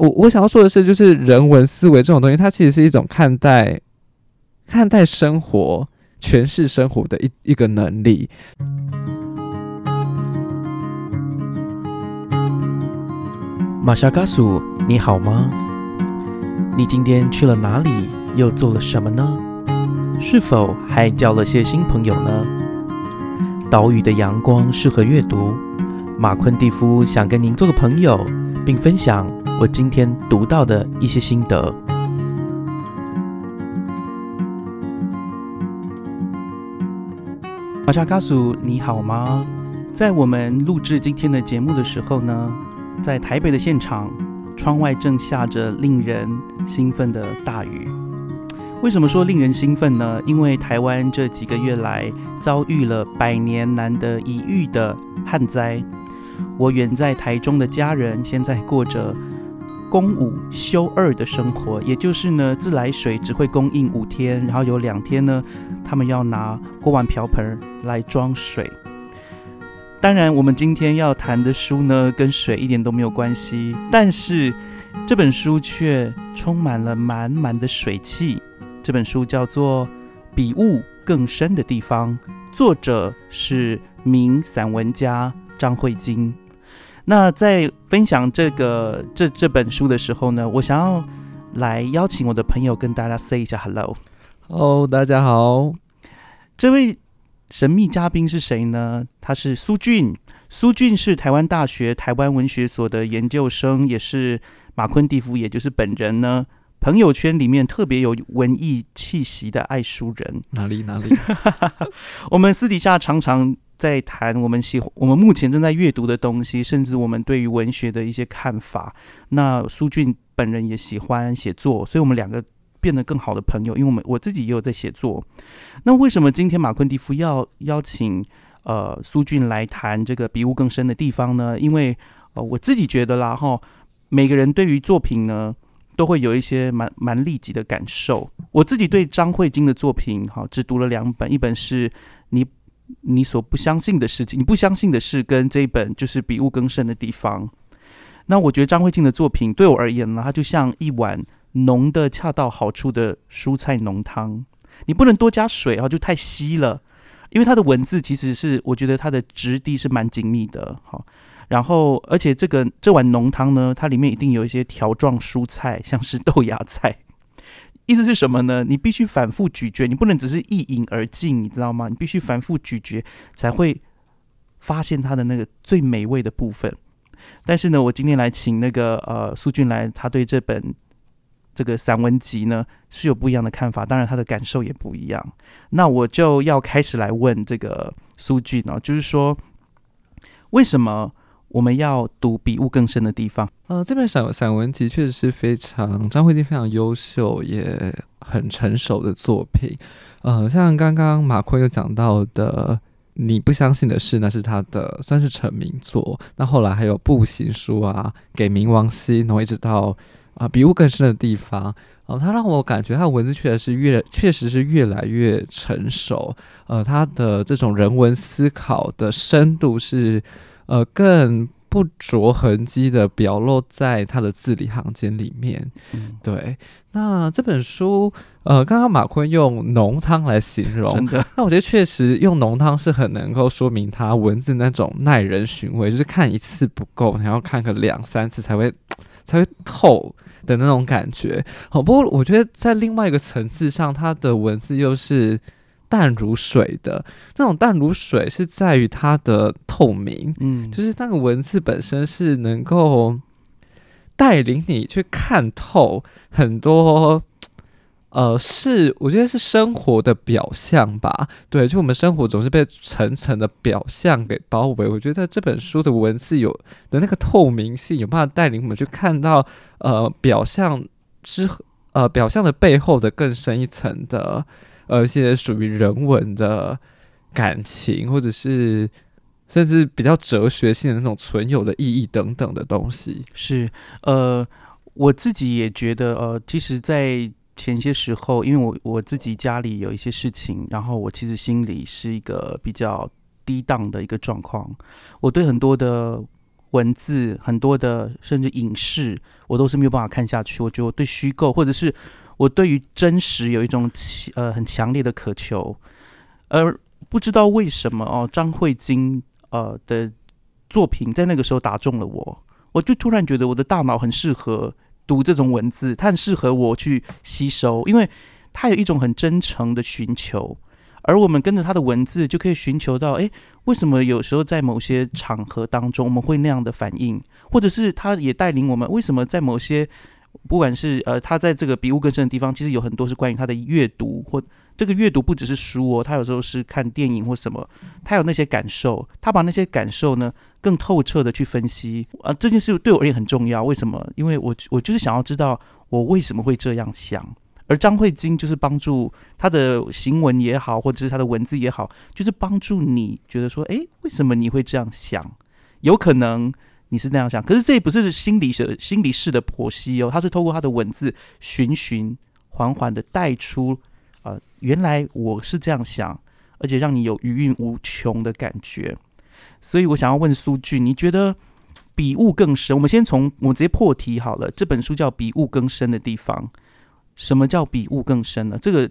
我我想要说的是，就是人文思维这种东西，它其实是一种看待看待生活、诠释生活的一一个能力。玛莎嘎苏，你好吗？你今天去了哪里？又做了什么呢？是否还交了些新朋友呢？岛屿的阳光适合阅读。马昆蒂夫想跟您做个朋友，并分享我今天读到的一些心得。玛莎嘎苏，你好吗？在我们录制今天的节目的时候呢，在台北的现场，窗外正下着令人兴奋的大雨。为什么说令人兴奋呢？因为台湾这几个月来遭遇了百年难得一遇的旱灾。我远在台中的家人现在过着公五休二的生活，也就是呢，自来水只会供应五天，然后有两天呢，他们要拿锅碗瓢盆来装水。当然，我们今天要谈的书呢，跟水一点都没有关系，但是这本书却充满了满满的水汽。这本书叫做《比雾更深的地方》，作者是名散文家张慧晶。那在分享这个这这本书的时候呢，我想要来邀请我的朋友跟大家 say 一下 hello。哦，大家好，这位神秘嘉宾是谁呢？他是苏俊，苏俊是台湾大学台湾文学所的研究生，也是马昆蒂夫，也就是本人呢。朋友圈里面特别有文艺气息的爱书人，哪里哪里？我们私底下常常在谈我们喜我们目前正在阅读的东西，甚至我们对于文学的一些看法。那苏俊本人也喜欢写作，所以我们两个变得更好的朋友。因为我们我自己也有在写作。那为什么今天马昆蒂夫要邀请呃苏俊来谈这个比雾更深的地方呢？因为呃我自己觉得啦哈，每个人对于作品呢。都会有一些蛮蛮立即的感受。我自己对张慧晶的作品，哈，只读了两本，一本是你所不相信的事情，你不相信的事，跟这一本就是比雾更深的地方。那我觉得张慧静的作品对我而言呢，它就像一碗浓的恰到好处的蔬菜浓汤，你不能多加水啊，就太稀了。因为它的文字其实是，我觉得它的质地是蛮紧密的，哈。然后，而且这个这碗浓汤呢，它里面一定有一些条状蔬菜，像是豆芽菜。意思是什么呢？你必须反复咀嚼，你不能只是一饮而尽，你知道吗？你必须反复咀嚼，才会发现它的那个最美味的部分。但是呢，我今天来请那个呃苏俊来，他对这本这个散文集呢是有不一样的看法，当然他的感受也不一样。那我就要开始来问这个苏俊哦，就是说为什么？我们要读比雾更深的地方。呃，这本散散文集确实是非常张慧晶非常优秀也很成熟的作品。呃，像刚刚马坤有讲到的，你不相信的事，那是他的算是成名作。那后来还有步行书啊，给冥王星，然后一直到啊比雾更深的地方。哦，他让我感觉他的文字确实是越确实是越来越成熟。呃，他的这种人文思考的深度是。呃，更不着痕迹的表露在他的字里行间里面。对，那这本书，呃，刚刚马坤用浓汤来形容，真的，那我觉得确实用浓汤是很能够说明他文字那种耐人寻味，就是看一次不够，你要看个两三次才会 才会透的那种感觉。好，不过我觉得在另外一个层次上，他的文字又是。淡如水的那种淡如水，是在于它的透明，嗯，就是那个文字本身是能够带领你去看透很多，呃，是我觉得是生活的表象吧。对，就我们生活总是被层层的表象给包围。我觉得这本书的文字有的那个透明性，有办法带领我们去看到，呃，表象之呃表象的背后的更深一层的。呃，一些属于人文的感情，或者是甚至比较哲学性的那种存有的意义等等的东西，是呃，我自己也觉得，呃，其实，在前些时候，因为我我自己家里有一些事情，然后我其实心里是一个比较低档的一个状况，我对很多的文字、很多的甚至影视，我都是没有办法看下去。我觉得我对虚构，或者是我对于真实有一种呃很强烈的渴求，而不知道为什么哦，张慧晶呃的作品在那个时候打中了我，我就突然觉得我的大脑很适合读这种文字，它很适合我去吸收，因为它有一种很真诚的寻求。而我们跟着他的文字，就可以寻求到，哎，为什么有时候在某些场合当中，我们会那样的反应，或者是他也带领我们，为什么在某些，不管是呃，他在这个比物更深的地方，其实有很多是关于他的阅读，或这个阅读不只是书哦，他有时候是看电影或什么，他有那些感受，他把那些感受呢更透彻的去分析，啊，这件事对我而言很重要，为什么？因为我我就是想要知道我为什么会这样想。而张慧晶就是帮助他的行文也好，或者是他的文字也好，就是帮助你觉得说，哎，为什么你会这样想？有可能你是那样想，可是这也不是心理学、心理式的剖析哦，他是透过他的文字，循循缓缓的带出，呃，原来我是这样想，而且让你有余韵无穷的感觉。所以我想要问苏俊，你觉得笔物更深？我们先从我们直接破题好了，这本书叫《笔物更深的地方》。什么叫比物更深呢？这个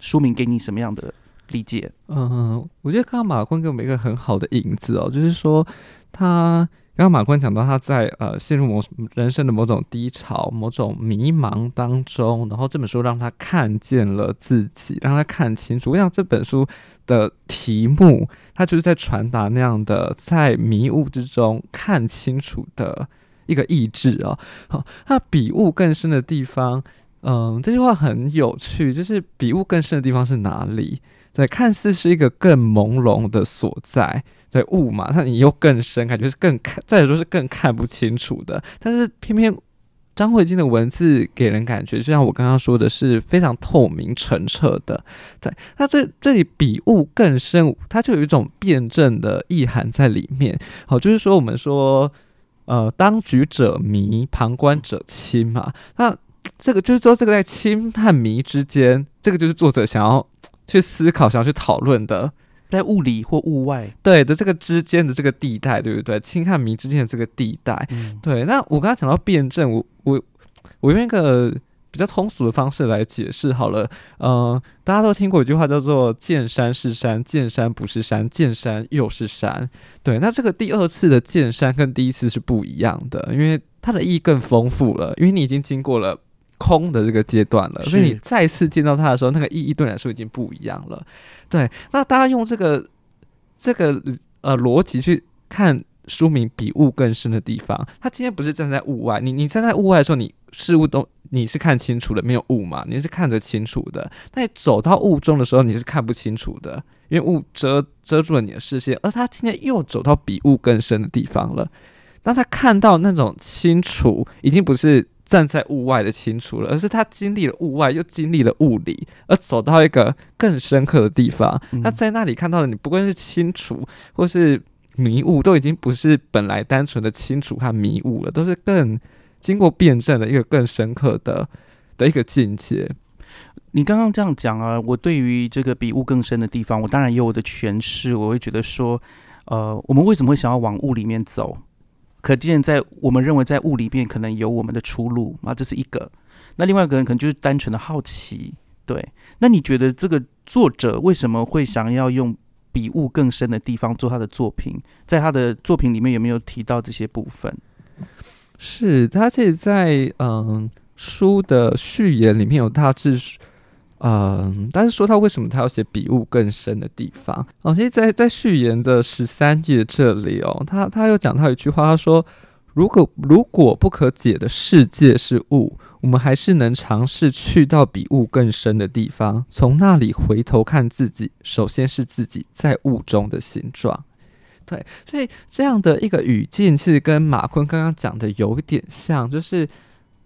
书名给你什么样的理解？嗯，我觉得刚刚马坤给我们一个很好的影子哦，就是说他刚刚马坤讲到他在呃陷入某人生的某种低潮、某种迷茫当中，然后这本书让他看见了自己，让他看清楚。我想这本书的题目，他就是在传达那样的在迷雾之中看清楚的一个意志哦。好，那比雾更深的地方。嗯，这句话很有趣，就是比雾更深的地方是哪里？对，看似是一个更朦胧的所在，对雾嘛，那你又更深，感觉是更看，再者说是更看不清楚的。但是偏偏张慧晶的文字给人感觉，就像我刚刚说的是非常透明澄澈的。对，那这这里比雾更深，它就有一种辩证的意涵在里面。好，就是说我们说，呃，当局者迷，旁观者清嘛，那。这个就是说，这个在清和迷之间，这个就是作者想要去思考、想要去讨论的，在物理或物外对的这个之间的这个地带，对不对？清和明之间的这个地带，对。那我刚刚讲到辩证，我我我用一个比较通俗的方式来解释好了。呃，大家都听过一句话叫做“见山是山，见山不是山，见山又是山”。对，那这个第二次的见山跟第一次是不一样的，因为它的意义更丰富了，因为你已经经过了。空的这个阶段了，所以你再次见到他的时候，那个意义对你来说已经不一样了。对，那大家用这个这个呃逻辑去看书名比雾更深的地方，他今天不是站在雾外，你你站在雾外的时候，你事物都你是看清楚的，没有雾嘛，你是看得清楚的。但走到雾中的时候，你是看不清楚的，因为雾遮遮住了你的视线。而他今天又走到比雾更深的地方了，当他看到那种清楚，已经不是。站在物外的清楚了，而是他经历了物外，又经历了物里，而走到一个更深刻的地方。那在那里看到的你，不管是清楚或是迷雾，都已经不是本来单纯的清楚和迷雾了，都是更经过辩证的一个更深刻的的一个境界。你刚刚这样讲啊，我对于这个比雾更深的地方，我当然有我的诠释。我会觉得说，呃，我们为什么会想要往雾里面走？可见，在我们认为在雾里面可能有我们的出路啊，这是一个。那另外一个人可能就是单纯的好奇，对。那你觉得这个作者为什么会想要用比雾更深的地方做他的作品？在他的作品里面有没有提到这些部分？是他这在嗯书的序言里面有大致。嗯，但是说他为什么他要写比物更深的地方？哦，其实，在在序言的十三页这里哦，他他又讲到一句话，他说：“如果如果不可解的世界是物，我们还是能尝试去到比物更深的地方，从那里回头看自己。首先是自己在物中的形状。”对，所以这样的一个语境，其实跟马坤刚刚讲的有点像，就是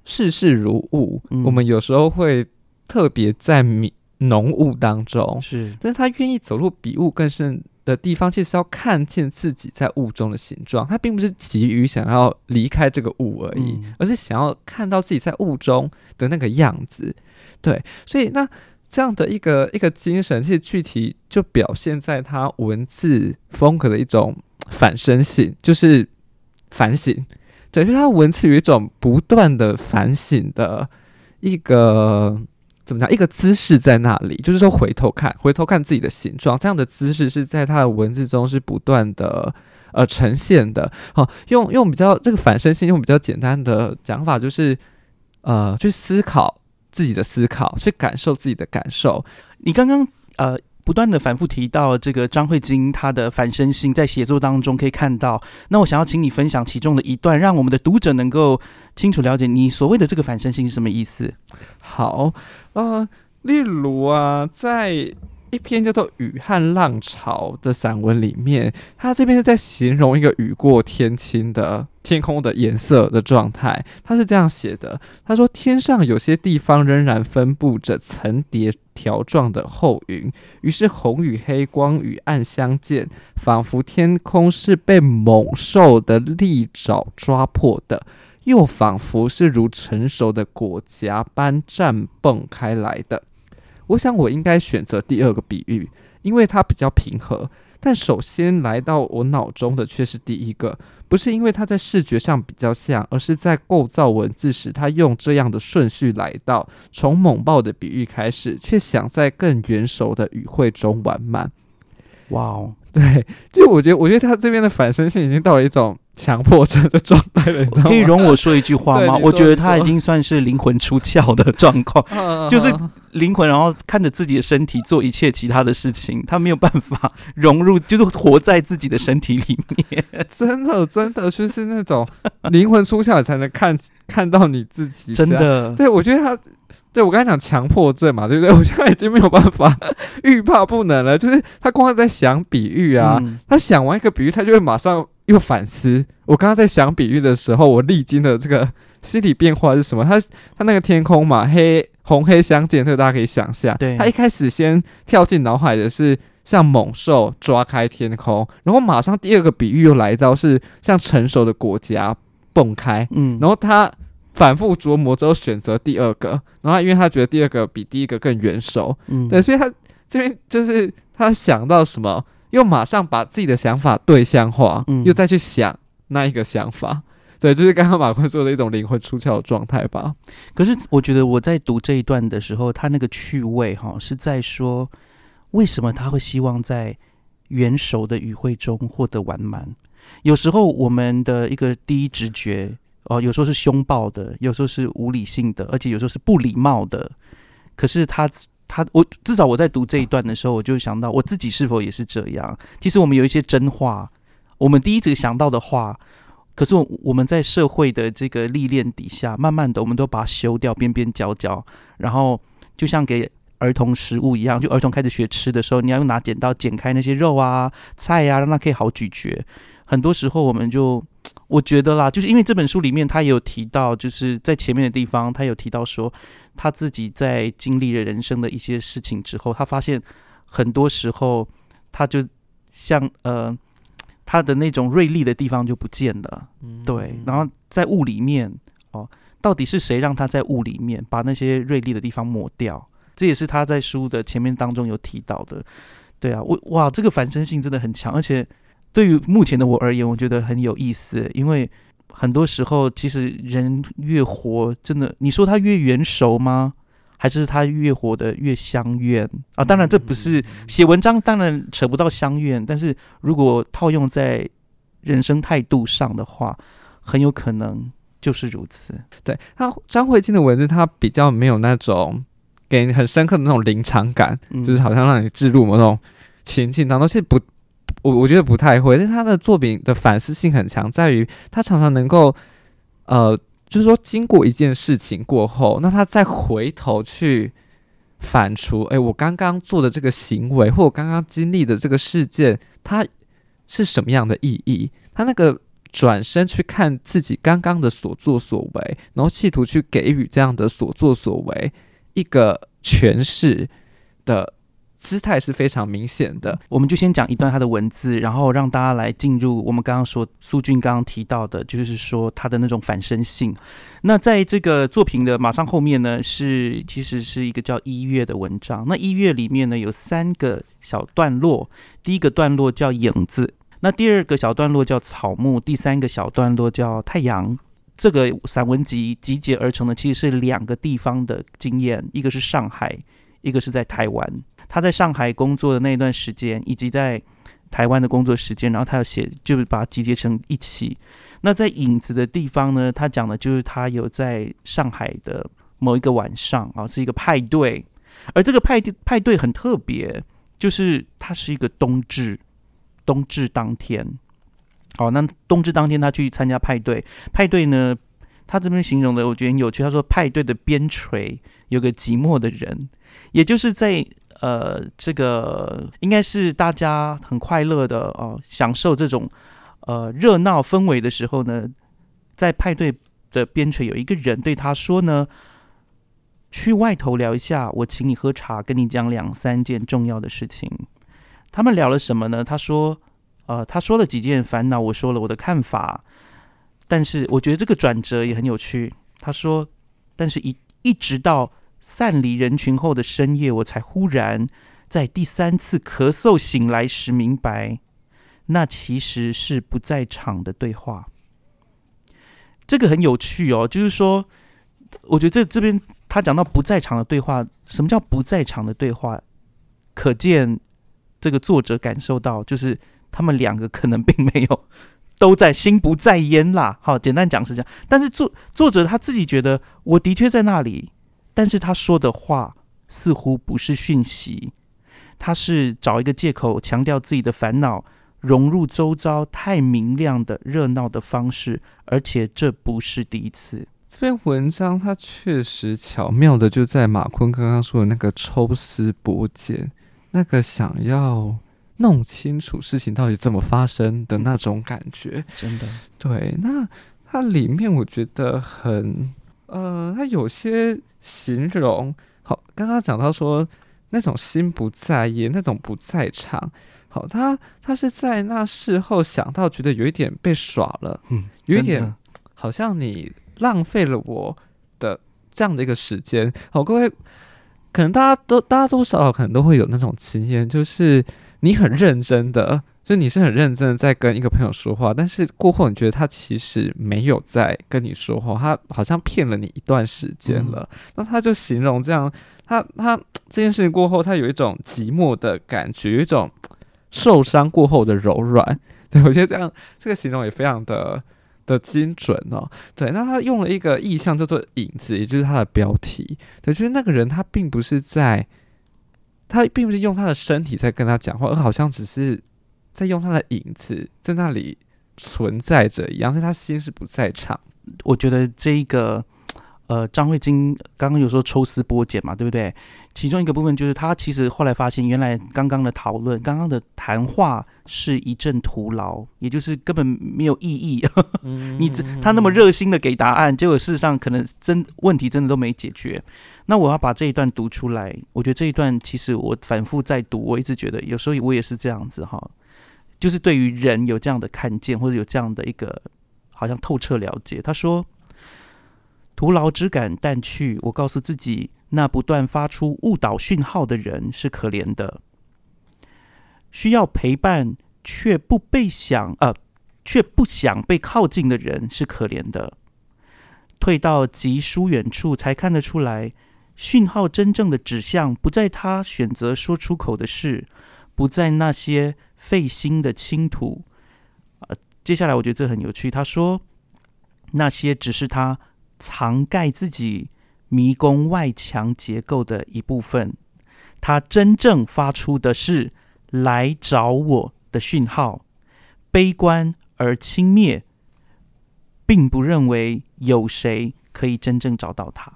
世事如雾，我们有时候会。特别在迷浓雾当中，是，但是他愿意走入比雾更深的地方，其实要看见自己在雾中的形状。他并不是急于想要离开这个雾而已，而是想要看到自己在雾中的那个样子。对，所以那这样的一个一个精神，其实具体就表现在他文字风格的一种反身性，就是。反省，对，就是他文字有一种不断的反省的一个怎么讲，一个姿势在那里，就是说回头看，回头看自己的形状，这样的姿势是在他的文字中是不断的呃呈现的。好，用用比较这个反身性，用比较简单的讲法，就是呃去思考自己的思考，去感受自己的感受。你刚刚呃。不断的反复提到这个张慧晶她的反身性，在写作当中可以看到。那我想要请你分享其中的一段，让我们的读者能够清楚了解你所谓的这个反身性是什么意思。好，呃，例如啊，在。一篇叫做《雨和浪潮》的散文里面，他这边是在形容一个雨过天晴的天空的颜色的状态。他是这样写的：他说，天上有些地方仍然分布着层叠条状的厚云，于是红与黑、光与暗相间，仿佛天空是被猛兽的利爪抓破的，又仿佛是如成熟的果荚般绽蹦开来的。我想我应该选择第二个比喻，因为它比较平和。但首先来到我脑中的却是第一个，不是因为它在视觉上比较像，而是在构造文字时，他用这样的顺序来到，从猛暴的比喻开始，却想在更圆熟的语汇中完满。哇哦！对，就我觉得，我觉得他这边的反身性已经到了一种强迫症的状态了，你知道吗？可以容我说一句话吗？我觉得他已经算是灵魂出窍的状况，就是灵魂，然后看着自己的身体做一切其他的事情，他没有办法融入，就是活在自己的身体里面。真的，真的就是那种灵魂出窍才能看 看到你自己。真的，对我觉得他。对，我刚才讲强迫症嘛，对不对？我现在已经没有办法欲罢不能了。就是他光是在想比喻啊，他想完一个比喻，他就会马上又反思。我刚刚在想比喻的时候，我历经的这个 心理变化是什么？他他那个天空嘛，黑红黑相间，这个大家可以想象。对，他一开始先跳进脑海的是像猛兽抓开天空，然后马上第二个比喻又来到是像成熟的果荚蹦开。嗯，然后他。反复琢磨之后选择第二个，然后因为他觉得第二个比第一个更圆熟，嗯，对，所以他这边就是他想到什么，又马上把自己的想法对象化，嗯又再去想那一个想法，对，就是刚刚马坤说的一种灵魂出窍的状态吧。可是我觉得我在读这一段的时候，他那个趣味哈是在说，为什么他会希望在元首的语汇中获得完满？有时候我们的一个第一直觉。哦，有时候是凶暴的，有时候是无理性的，而且有时候是不礼貌的。可是他他我至少我在读这一段的时候，我就想到我自己是否也是这样。其实我们有一些真话，我们第一次想到的话，可是我们在社会的这个历练底下，慢慢的我们都把它修掉，边边角角。然后就像给儿童食物一样，就儿童开始学吃的时候，你要用拿剪刀剪开那些肉啊、菜啊，让它可以好咀嚼。很多时候我们就。我觉得啦，就是因为这本书里面他也有提到，就是在前面的地方，他有提到说他自己在经历了人生的一些事情之后，他发现很多时候他就像呃他的那种锐利的地方就不见了，对，然后在雾里面哦，到底是谁让他在雾里面把那些锐利的地方抹掉？这也是他在书的前面当中有提到的，对啊，我哇，这个反身性真的很强，而且。对于目前的我而言，我觉得很有意思，因为很多时候，其实人越活，真的，你说他越圆熟吗？还是他越活得越相怨啊？当然，这不是写文章，当然扯不到相怨，但是如果套用在人生态度上的话，很有可能就是如此。对他张慧静的文字，他比较没有那种给你很深刻的那种临场感，就是好像让你置入某种情境当中，其实不。我我觉得不太会，但他的作品的反思性很强，在于他常常能够，呃，就是说经过一件事情过后，那他再回头去反刍，哎，我刚刚做的这个行为，或我刚刚经历的这个事件，它是什么样的意义？他那个转身去看自己刚刚的所作所为，然后企图去给予这样的所作所为一个诠释的。姿态是非常明显的，我们就先讲一段他的文字，然后让大家来进入我们刚刚说苏俊刚刚提到的，就是说他的那种反身性。那在这个作品的马上后面呢，是其实是一个叫一月的文章。那一月里面呢有三个小段落，第一个段落叫影子。那第二个小段落叫草木，第三个小段落叫太阳。这个散文集集结而成的，其实是两个地方的经验，一个是上海，一个是在台湾。他在上海工作的那段时间，以及在台湾的工作时间，然后他要写，就是把它集结成一起。那在影子的地方呢，他讲的就是他有在上海的某一个晚上啊，是一个派对，而这个派对派对很特别，就是它是一个冬至，冬至当天。好，那冬至当天他去参加派对，派对呢，他这边形容的我觉得很有趣。他说派对的边陲有个寂寞的人，也就是在呃这个应该是大家很快乐的哦，享受这种呃热闹氛围的时候呢，在派对的边陲有一个人对他说呢，去外头聊一下，我请你喝茶，跟你讲两三件重要的事情。他们聊了什么呢？他说。呃，他说了几件烦恼，我说了我的看法，但是我觉得这个转折也很有趣。他说，但是一一直到散离人群后的深夜，我才忽然在第三次咳嗽醒来时明白，那其实是不在场的对话。这个很有趣哦，就是说，我觉得这这边他讲到不在场的对话，什么叫不在场的对话？可见这个作者感受到就是。他们两个可能并没有都在心不在焉啦。好，简单讲是这样。但是作作者他自己觉得，我的确在那里，但是他说的话似乎不是讯息，他是找一个借口强调自己的烦恼，融入周遭太明亮的热闹的方式，而且这不是第一次。这篇文章它确实巧妙的就在马坤刚刚说的那个抽丝剥茧，那个想要。弄清楚事情到底怎么发生的那种感觉，真的对。那它里面我觉得很，呃，他有些形容好，刚刚讲到说那种心不在焉，那种不在场。好，他他是在那事后想到，觉得有一点被耍了，嗯，有一点好像你浪费了我的这样的一个时间。好，各位，可能大家都大家多少少可能都会有那种经验，就是。你很认真的，就你是很认真的在跟一个朋友说话，但是过后你觉得他其实没有在跟你说话，他好像骗了你一段时间了。那他就形容这样，他他这件事情过后，他有一种寂寞的感觉，有一种受伤过后的柔软。对我觉得这样这个形容也非常的的精准哦。对，那他用了一个意象叫做影子，也就是他的标题。对，就是那个人他并不是在。他并不是用他的身体在跟他讲话，而好像只是在用他的影子在那里存在着一样，但他心是不在场。我觉得这一个，呃，张慧晶刚刚有说抽丝剥茧嘛，对不对？其中一个部分就是他其实后来发现，原来刚刚的讨论、刚刚的谈话是一阵徒劳，也就是根本没有意义。你他那么热心的给答案，结果事实上可能真问题真的都没解决。那我要把这一段读出来，我觉得这一段其实我反复在读，我一直觉得有时候我也是这样子哈，就是对于人有这样的看见，或者有这样的一个好像透彻了解。他说：“徒劳之感淡去，我告诉自己，那不断发出误导讯号的人是可怜的，需要陪伴却不被想呃却不想被靠近的人是可怜的，退到极疏远处才看得出来。”讯号真正的指向不在他选择说出口的事，不在那些费心的倾吐。呃，接下来我觉得这很有趣。他说，那些只是他藏盖自己迷宫外墙结构的一部分。他真正发出的是来找我的讯号，悲观而轻蔑，并不认为有谁可以真正找到他。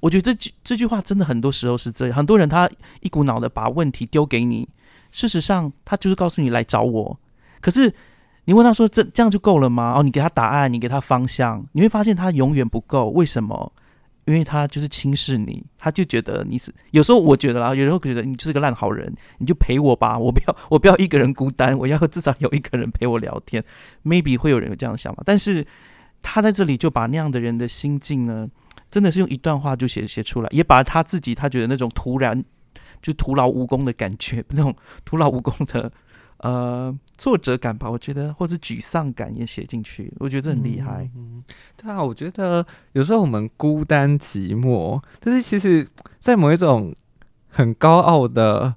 我觉得这句这句话真的很多时候是这样，很多人他一股脑的把问题丢给你，事实上他就是告诉你来找我。可是你问他说这这样就够了吗？哦，你给他答案，你给他方向，你会发现他永远不够。为什么？因为他就是轻视你，他就觉得你是有时候我觉得啦，有时候觉得你就是个烂好人，你就陪我吧，我不要我不要一个人孤单，我要至少有一个人陪我聊天。Maybe 会有人有这样的想法，但是他在这里就把那样的人的心境呢？真的是用一段话就写写出来，也把他自己他觉得那种突然就徒劳无功的感觉，那种徒劳无功的呃挫折感吧，我觉得或者沮丧感也写进去，我觉得很厉害。嗯，对啊，我觉得有时候我们孤单寂寞，但是其实，在某一种很高傲的、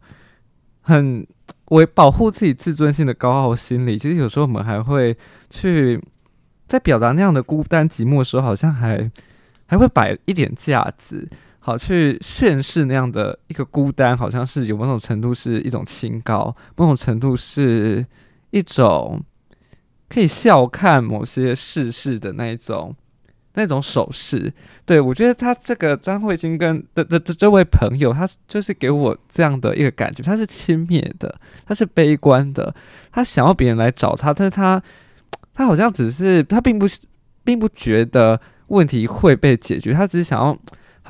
很为保护自己自尊心的高傲心理，其实有时候我们还会去在表达那样的孤单寂寞的时候，好像还还会摆一点架子。好，去宣示那样的一个孤单，好像是有某种程度是一种清高，某种程度是一种可以笑看某些世事的那一种那种手势。对我觉得他这个张慧晶跟的的这这位朋友，他就是给我这样的一个感觉，他是轻蔑的，他是悲观的，他想要别人来找他，但是他他好像只是他并不并不觉得问题会被解决，他只是想要。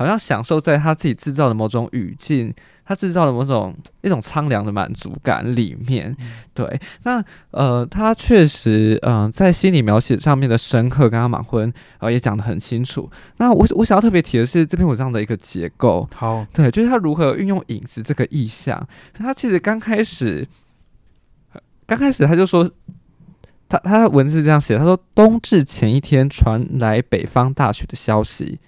好像享受在他自己制造的某种语境，他制造的某种一种苍凉的满足感里面。对，那呃，他确实嗯，在心理描写上面的深刻，跟他满婚呃也讲得很清楚。那我我想要特别提的是这篇文章的一个结构。好，对，就是他如何运用影子这个意象。他其实刚开始，刚开始他就说，他他的文字这样写，他说冬至前一天传来北方大雪的消息。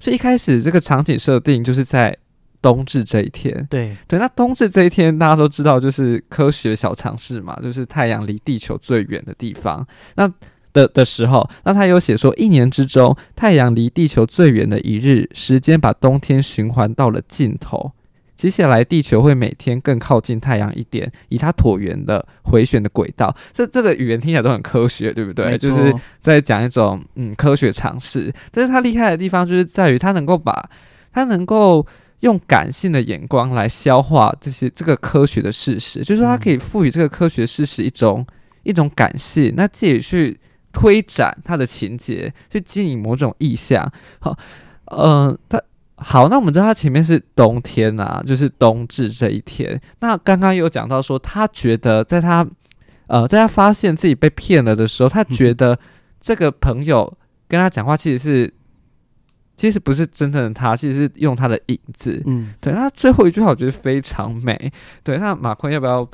所以一开始这个场景设定就是在冬至这一天，对对。那冬至这一天大家都知道，就是科学小常识嘛，就是太阳离地球最远的地方。那的的时候，那他有写说，一年之中太阳离地球最远的一日，时间把冬天循环到了尽头。接下来，地球会每天更靠近太阳一点，以它椭圆的回旋的轨道。这这个语言听起来都很科学，对不对？就是在讲一种嗯科学常识。但是它厉害的地方就是在于它能够把它能够用感性的眼光来消化这些这个科学的事实，就是说它可以赋予这个科学事实一种一种感性，那自己去推展它的情节，去经营某种意象。好，嗯，它。好，那我们知道他前面是冬天啊，就是冬至这一天。那刚刚有讲到说，他觉得在他呃，在他发现自己被骗了的时候，他觉得这个朋友跟他讲话其实是其实不是真正的他，其实是用他的影子。嗯，对。那最后一句话我觉得非常美。对，那马坤要不要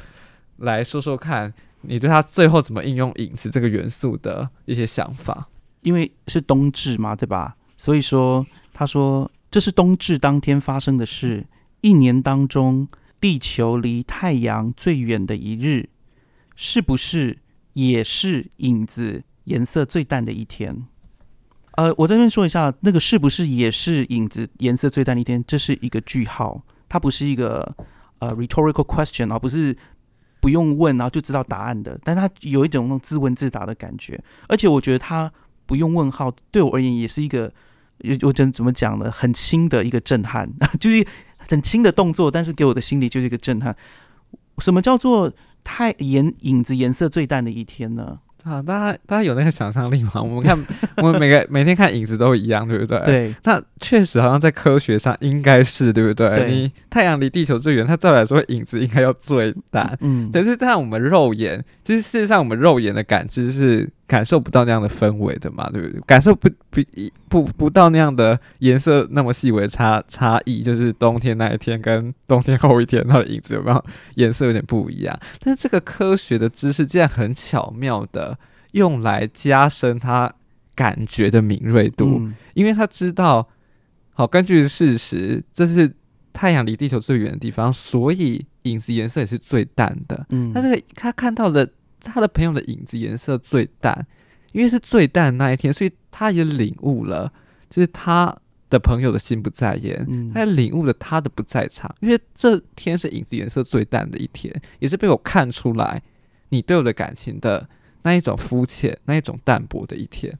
来说说看你对他最后怎么应用影子这个元素的一些想法？因为是冬至嘛，对吧？所以说他说。这是冬至当天发生的事，一年当中地球离太阳最远的一日，是不是也是影子颜色最淡的一天？呃，我这边说一下，那个是不是也是影子颜色最淡的一天？这是一个句号，它不是一个呃 rhetorical question 而不是不用问然后就知道答案的，但它有一种那种自问自答的感觉，而且我觉得它不用问号，对我而言也是一个。我真怎么讲呢？很轻的一个震撼，就是很轻的动作，但是给我的心里就是一个震撼。什么叫做太颜影子颜色最淡的一天呢？啊，大家大家有那个想象力吗？我们看，我们每个每天看影子都一样，对不对？对。那确实好像在科学上应该是对不对？你太阳离地球最远，它照来说影子应该要最淡。嗯。但是但我们肉眼，其实事实上我们肉眼的感知是感受不到那样的氛围的嘛，对不对？感受不不不不到那样的颜色那么细微差差异，就是冬天那一天跟冬天后一天它的影子有没有颜色有点不一样？但是这个科学的知识竟然很巧妙的。用来加深他感觉的敏锐度，因为他知道，好，根据事实，这是太阳离地球最远的地方，所以影子颜色也是最淡的。嗯，他这个他看到的他的朋友的影子颜色最淡，因为是最淡那一天，所以他也领悟了，就是他的朋友的心不在焉，他也领悟了他的不在场，因为这天是影子颜色最淡的一天，也是被我看出来你对我的感情的。那一种肤浅，那一种淡薄的一天。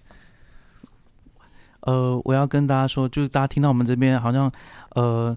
呃，我要跟大家说，就是大家听到我们这边好像呃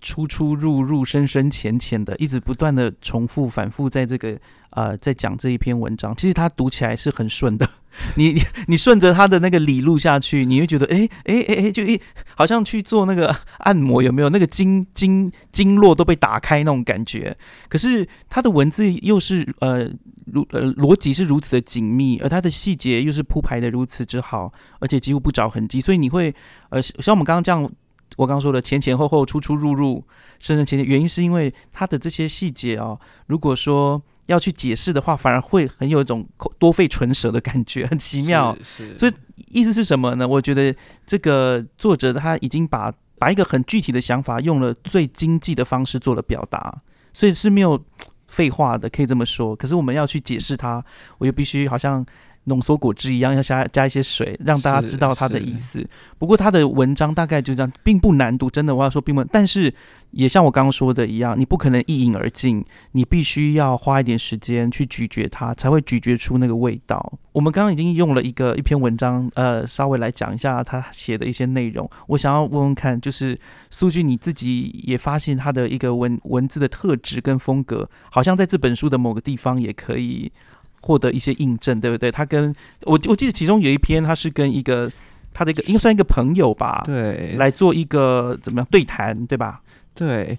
出出入入、深深浅浅的，一直不断的重复、反复在这个呃在讲这一篇文章，其实它读起来是很顺的。你你顺着他的那个理路下去，你会觉得哎哎哎哎，就一好像去做那个 按摩，有没有那个经经经络都被打开那种感觉？可是他的文字又是呃如呃逻辑是如此的紧密，而他的细节又是铺排的如此之好，而且几乎不着痕迹，所以你会呃像我们刚刚这样，我刚刚说的前前后后、出出入入、深深浅浅，原因是因为他的这些细节啊，如果说。要去解释的话，反而会很有一种口多费唇舌的感觉，很奇妙。是，所以意思是什么呢？我觉得这个作者他已经把把一个很具体的想法，用了最经济的方式做了表达，所以是没有废话的，可以这么说。可是我们要去解释它，我又必须好像。浓缩果汁一样，要加加一些水，让大家知道它的意思。不过他的文章大概就这样，并不难读。真的，我要说并不，但是也像我刚刚说的一样，你不可能一饮而尽，你必须要花一点时间去咀嚼它，才会咀嚼出那个味道。我们刚刚已经用了一个一篇文章，呃，稍微来讲一下他写的一些内容。我想要问问看，就是苏俊你自己也发现他的一个文文字的特质跟风格，好像在这本书的某个地方也可以。获得一些印证，对不对？他跟我我记得其中有一篇，他是跟一个他的一个应该算一个朋友吧，对，来做一个怎么样对谈，对吧？对，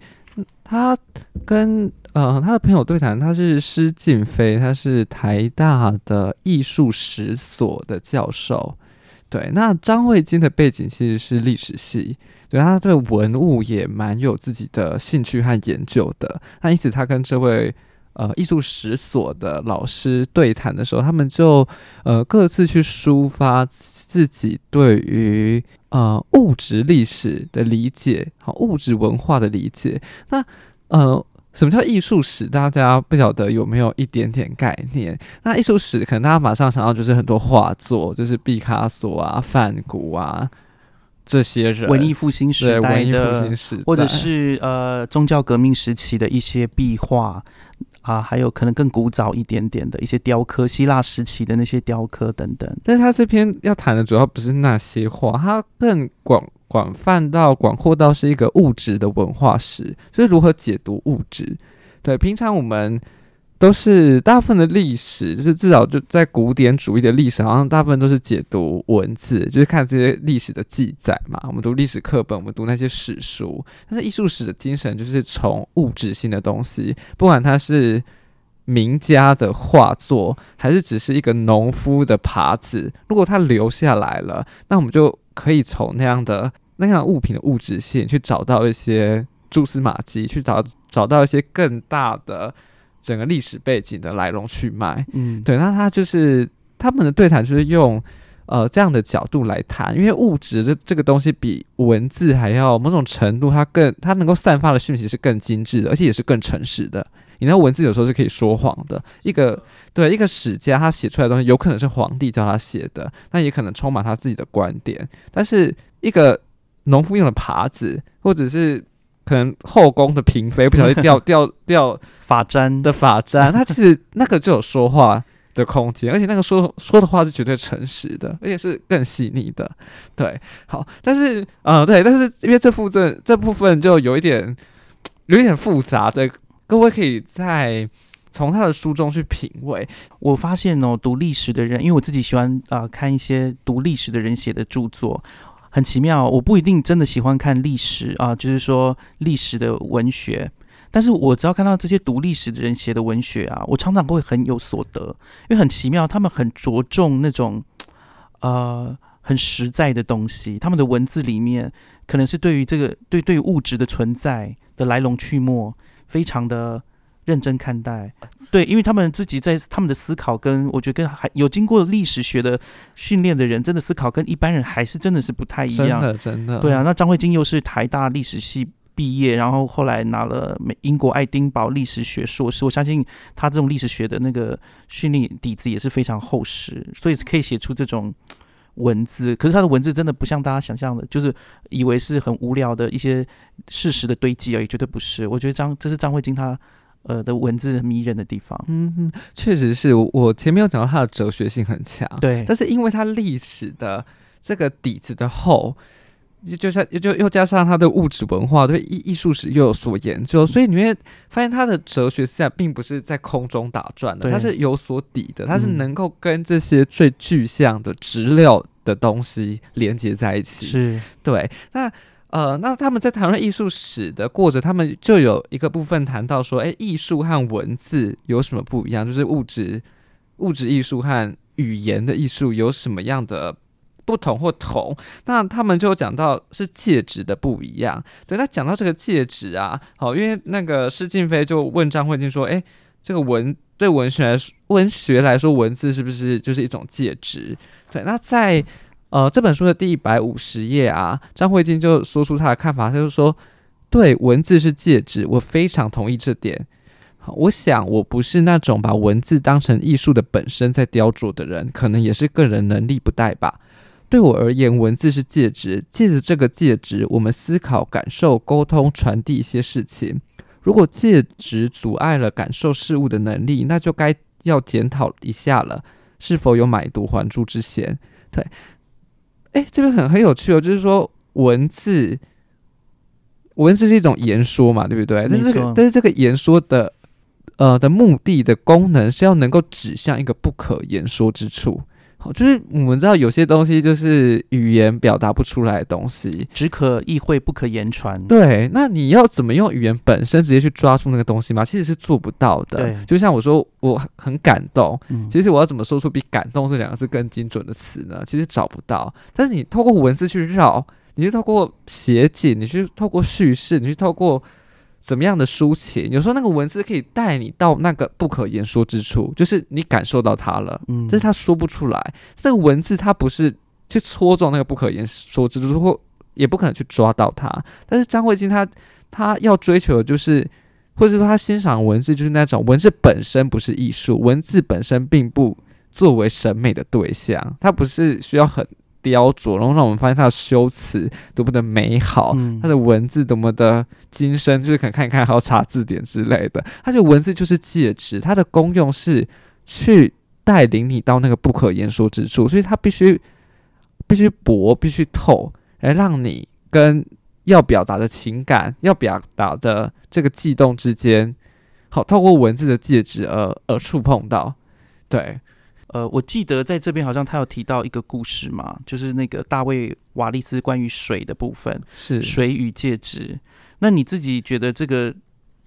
他跟呃他的朋友对谈，他是施静飞，他是台大的艺术史所的教授。对，那张卫金的背景其实是历史系，对，他对文物也蛮有自己的兴趣和研究的。那因此，他跟这位。呃，艺术史所的老师对谈的时候，他们就呃各自去抒发自己对于呃物质历史的理解，好物质文化的理解。那呃，什么叫艺术史？大家不晓得有没有一点点概念？那艺术史可能大家马上想到就是很多画作，就是毕卡索啊、梵谷啊这些人，文艺复兴时代的，或者是呃宗教革命时期的一些壁画。啊，还有可能更古早一点点的一些雕刻，希腊时期的那些雕刻等等。但是他这篇要谈的主要不是那些画，他更广广泛到广阔到是一个物质的文化史，所以如何解读物质。对，平常我们。都是大部分的历史，就是至少就在古典主义的历史，好像大部分都是解读文字，就是看这些历史的记载嘛。我们读历史课本，我们读那些史书。但是艺术史的精神就是从物质性的东西，不管它是名家的画作，还是只是一个农夫的耙子，如果它留下来了，那我们就可以从那样的那样物品的物质性去找到一些蛛丝马迹，去找找到一些更大的。整个历史背景的来龙去脉，嗯，对，那他就是他们的对谈，就是用呃这样的角度来谈，因为物质这这个东西比文字还要某种程度，它更它能够散发的讯息是更精致的，而且也是更诚实的。你知道文字有时候是可以说谎的，一个对一个史家他写出来的东西，有可能是皇帝叫他写的，那也可能充满他自己的观点，但是一个农夫用的耙子，或者是。可能后宫的嫔妃不小心掉 掉掉发簪的发簪，他其实那个就有说话的空间，而且那个说说的话是绝对诚实的，而且是更细腻的。对，好，但是呃，对，但是因为这部分这部分就有一点有一点复杂，对，各位可以在从他的书中去品味。我发现哦，读历史的人，因为我自己喜欢啊看一些读历史的人写的著作。很奇妙，我不一定真的喜欢看历史啊，就是说历史的文学。但是我只要看到这些读历史的人写的文学啊，我常常会很有所得，因为很奇妙，他们很着重那种呃很实在的东西。他们的文字里面，可能是对于这个对对物质的存在的来龙去脉，非常的。认真看待，对，因为他们自己在他们的思考，跟我觉得跟还有经过历史学的训练的人，真的思考跟一般人还是真的是不太一样，真的真的。对啊，那张慧晶又是台大历史系毕业，然后后来拿了美英国爱丁堡历史学硕士，我相信他这种历史学的那个训练底子也是非常厚实，所以可以写出这种文字。可是他的文字真的不像大家想象的，就是以为是很无聊的一些事实的堆积而已，绝对不是。我觉得张这是张慧晶他。呃的文字迷人的地方，嗯哼，确实是我前面有讲到它的哲学性很强，对，但是因为它历史的这个底子的厚，就像就又加上它的物质文化对艺艺术史又有所研究，所以你会发现它的哲学思想并不是在空中打转的，它是有所底的，它是能够跟这些最具象的质料的东西连接在一起，是。对，那。呃，那他们在谈论艺术史的过程，他们就有一个部分谈到说，哎，艺术和文字有什么不一样？就是物质物质艺术和语言的艺术有什么样的不同或同？那他们就讲到是介质的不一样。对，那讲到这个介质啊，好，因为那个施静飞就问张慧晶说，哎，这个文对文学来说，文学来说，文字是不是就是一种介质？对，那在呃这本书的第一百五十页啊，张慧晶就说出他的看法，他就说，对，文字是介质，我非常同意这点。我想我不是那种把文字当成艺术的本身在雕琢的人，可能也是个人能力不带吧。对我而言，文字是介质，借着这个介质，我们思考、感受、沟通、传递一些事情。如果介质阻碍了感受事物的能力，那就该要检讨一下了，是否有买椟还珠之嫌？对，哎，这边很很有趣哦，就是说文字，文字是一种言说嘛，对不对？但是这个，但是这个言说的。呃，的目的的功能是要能够指向一个不可言说之处。好，就是我们知道有些东西就是语言表达不出来的东西，只可意会不可言传。对，那你要怎么用语言本身直接去抓住那个东西吗？其实是做不到的。对，就像我说我很感动，其实我要怎么说出比感动这两个字更精准的词呢？其实找不到。但是你透过文字去绕，你去透过写景，你去透过叙事，你去透过。怎么样的抒情？有时候那个文字可以带你到那个不可言说之处，就是你感受到它了，嗯，但是他说不出来。这个文字它不是去戳中那个不可言说之处，或也不可能去抓到它。但是张慧晶她她要追求的就是，或者说她欣赏文字就是那种文字本身不是艺术，文字本身并不作为审美的对象，它不是需要很。雕琢，然后让我们发现他的修辞多么的美好，他的文字多么的精深，就是可能看一看，还要查字典之类的。他的文字就是介质，它的功用是去带领你到那个不可言说之处，所以它必须必须薄，必须透，来让你跟要表达的情感、要表达的这个悸动之间，好透过文字的介质而而触碰到，对。呃，我记得在这边好像他有提到一个故事嘛，就是那个大卫瓦利斯关于水的部分，是水与介质。那你自己觉得这个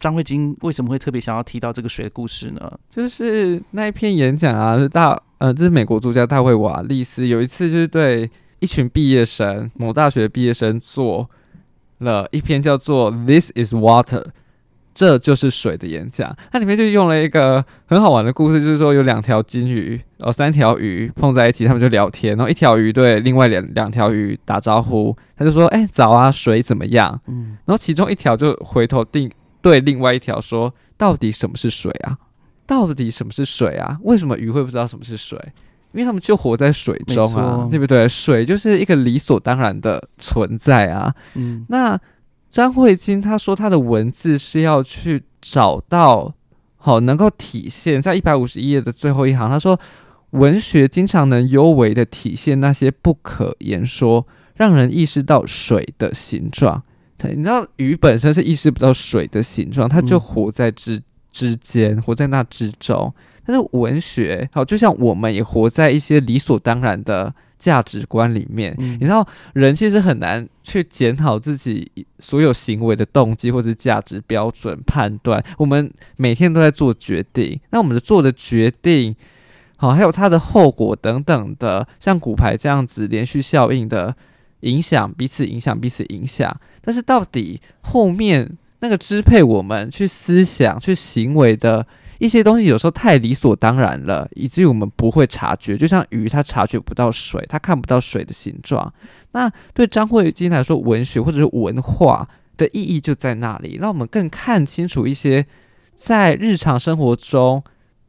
张慧晶为什么会特别想要提到这个水的故事呢？就是那一篇演讲啊，是大呃，这是美国作家大卫瓦利斯有一次就是对一群毕业生，某大学毕业生做了一篇叫做《This Is Water》。这就是水的演讲，它里面就用了一个很好玩的故事，就是说有两条金鱼，哦，三条鱼碰在一起，他们就聊天，然后一条鱼对另外两两条鱼打招呼，他就说：“哎，早啊，水怎么样？”嗯，然后其中一条就回头定对另外一条说：“到底什么是水啊？到底什么是水啊？为什么鱼会不知道什么是水？因为他们就活在水中啊，对不对？水就是一个理所当然的存在啊。嗯，那。张慧晶她说，她的文字是要去找到好能够体现在一百五十一页的最后一行。她说，文学经常能优为的体现那些不可言说，让人意识到水的形状。对，你知道鱼本身是意识不到水的形状，它就活在之之间，活在那之中。但是文学好，就像我们也活在一些理所当然的。价值观里面，你知道，人其实很难去检讨自己所有行为的动机或者价值标准判断。我们每天都在做决定，那我们的做的决定，好，还有它的后果等等的，像骨牌这样子连续效应的影响，彼此影响，彼此影响。但是到底后面那个支配我们去思想、去行为的？一些东西有时候太理所当然了，以至于我们不会察觉。就像鱼，它察觉不到水，它看不到水的形状。那对张慧晶来说，文学或者是文化的意义就在那里，让我们更看清楚一些在日常生活中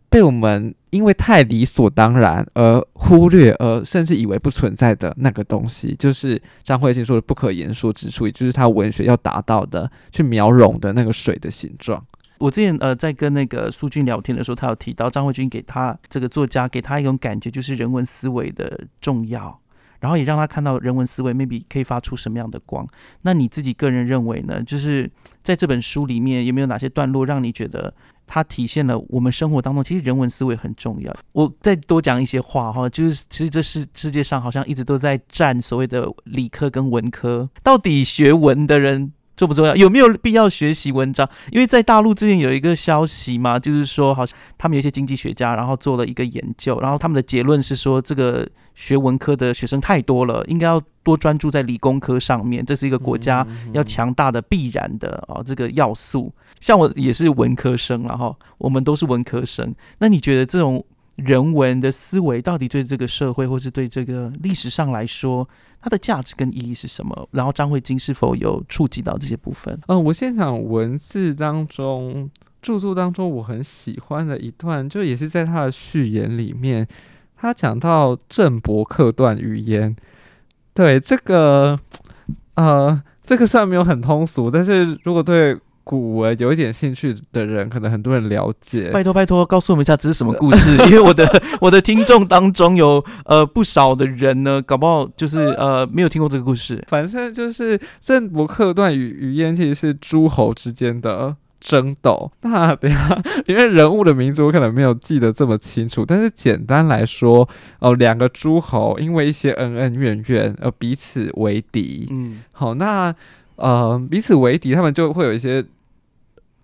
被我们因为太理所当然而忽略，而甚至以为不存在的那个东西，就是张慧晶说的不可言说之处，也就是他文学要达到的，去描容的那个水的形状。我之前呃在跟那个苏俊聊天的时候，他有提到张慧君给他这个作家给他一种感觉，就是人文思维的重要，然后也让他看到人文思维 maybe 可以发出什么样的光。那你自己个人认为呢？就是在这本书里面有没有哪些段落让你觉得它体现了我们生活当中其实人文思维很重要？我再多讲一些话哈，就是其实这是世界上好像一直都在战所谓的理科跟文科，到底学文的人。重不重要？有没有必要学习文章？因为在大陆之前有一个消息嘛，就是说好像他们有一些经济学家，然后做了一个研究，然后他们的结论是说，这个学文科的学生太多了，应该要多专注在理工科上面，这是一个国家要强大的必然的哦，这个要素。像我也是文科生，然后我们都是文科生，那你觉得这种？人文的思维到底对这个社会，或是对这个历史上来说，它的价值跟意义是什么？然后张慧晶是否有触及到这些部分？嗯，我现场文字当中著作当中，我很喜欢的一段，就也是在他的序言里面，他讲到郑伯克段语言。对这个，呃，这个虽然没有很通俗，但是如果对。古文有一点兴趣的人，可能很多人了解。拜托拜托，告诉我们一下这是什么故事？因为我的我的听众当中有呃不少的人呢，搞不好就是呃没有听过这个故事。反正就是郑伯克段与于燕，其实是诸侯之间的争斗。那等下，因为人物的名字我可能没有记得这么清楚，但是简单来说，哦，两个诸侯因为一些恩恩怨怨而彼此为敌。嗯，好，那呃彼此为敌，他们就会有一些。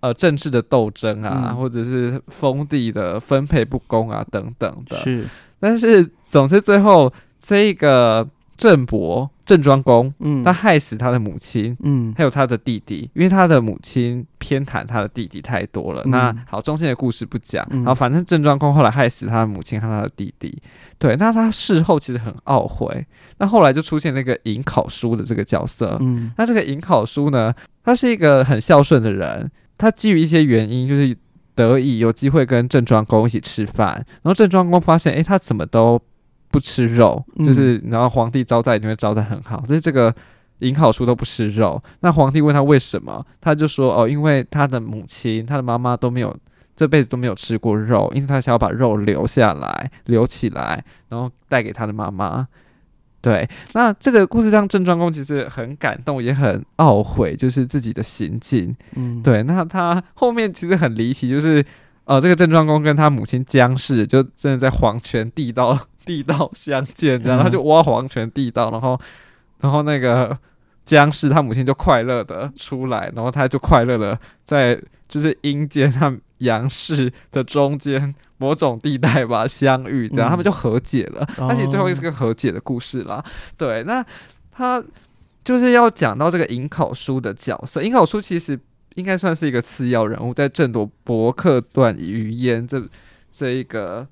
呃，政治的斗争啊，或者是封地的分配不公啊，等等的。是，但是总之最后这个郑伯郑庄公，嗯，他害死他的母亲，嗯，还有他的弟弟，因为他的母亲偏袒他的弟弟太多了。那好，中间的故事不讲，然后反正郑庄公后来害死他的母亲和他的弟弟。对，那他事后其实很懊悔。那后来就出现那个尹考叔的这个角色，嗯，那这个尹考叔呢，他是一个很孝顺的人。他基于一些原因，就是得以有机会跟郑庄公一起吃饭，然后郑庄公发现，哎，他怎么都不吃肉，就是然后皇帝招待一定会招待很好，所以这个尹好叔都不吃肉。那皇帝问他为什么，他就说，哦，因为他的母亲、他的妈妈都没有这辈子都没有吃过肉，因此他想要把肉留下来、留起来，然后带给他的妈妈。对，那这个故事让郑庄公其实很感动，也很懊悔，就是自己的行径。嗯，对。那他后面其实很离奇，就是呃，这个郑庄公跟他母亲姜氏就真的在黄泉地道地道相见，然后他就挖黄泉地道，然后然后那个姜氏他母亲就快乐的出来，然后他就快乐的在就是阴间他阳世的中间。某种地带吧，相遇这样，他们就和解了。而且最后又是个和解的故事啦。对，那他就是要讲到这个尹考叔的角色。尹考叔其实应该算是一个次要人物，在争夺伯克段于烟这这一个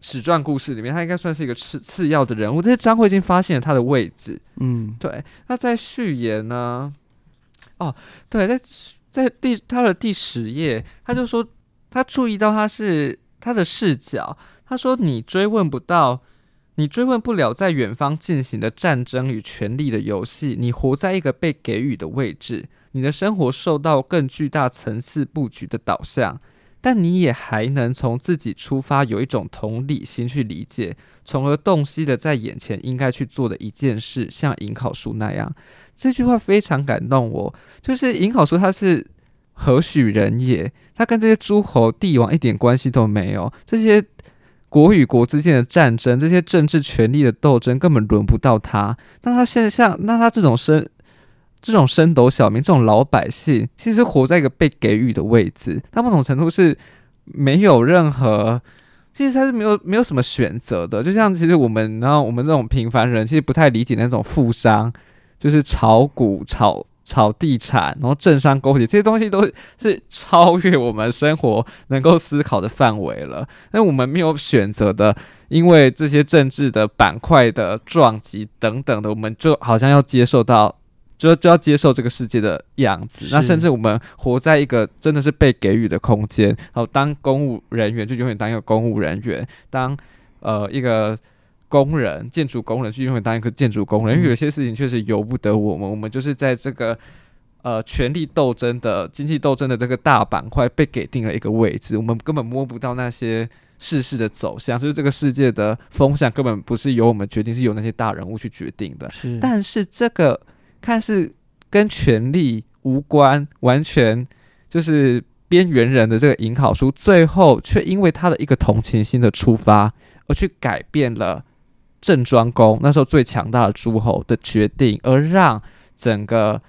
史传故事里面，他应该算是一个次次要的人物。但是张慧晶发现了他的位置。嗯，对。那在序言呢？哦，对，在在第他的第十页，他就说他注意到他是。他的视角，他说：“你追问不到，你追问不了，在远方进行的战争与权力的游戏。你活在一个被给予的位置，你的生活受到更巨大层次布局的导向，但你也还能从自己出发，有一种同理心去理解，从而洞悉的在眼前应该去做的一件事，像尹考书那样。”这句话非常感动我，就是尹考书他是。何许人也？他跟这些诸侯帝王一点关系都没有。这些国与国之间的战争，这些政治权力的斗争，根本轮不到他。那他现在像，那他这种身，这种升斗小民，这种老百姓，其实活在一个被给予的位置。他某种程度是没有任何，其实他是没有没有什么选择的。就像其实我们，然后我们这种平凡人，其实不太理解那种富商，就是炒股炒。炒地产，然后政商勾结这些东西都是超越我们生活能够思考的范围了。那我们没有选择的，因为这些政治的板块的撞击等等的，我们就好像要接受到，就就要接受这个世界的样子。那甚至我们活在一个真的是被给予的空间，然后当公务人员就永远当一个公务人员，当呃一个。工人、建筑工人去永远当一个建筑工人，因为有些事情确实由不得我们。我们就是在这个呃权力斗争的经济斗争的这个大板块被给定了一个位置，我们根本摸不到那些世事的走向，就是这个世界的风向根本不是由我们决定，是由那些大人物去决定的。是，但是这个看似跟权力无关，完全就是边缘人的这个引考书，最后却因为他的一个同情心的出发，而去改变了。郑庄公那时候最强大的诸侯的决定，而让整个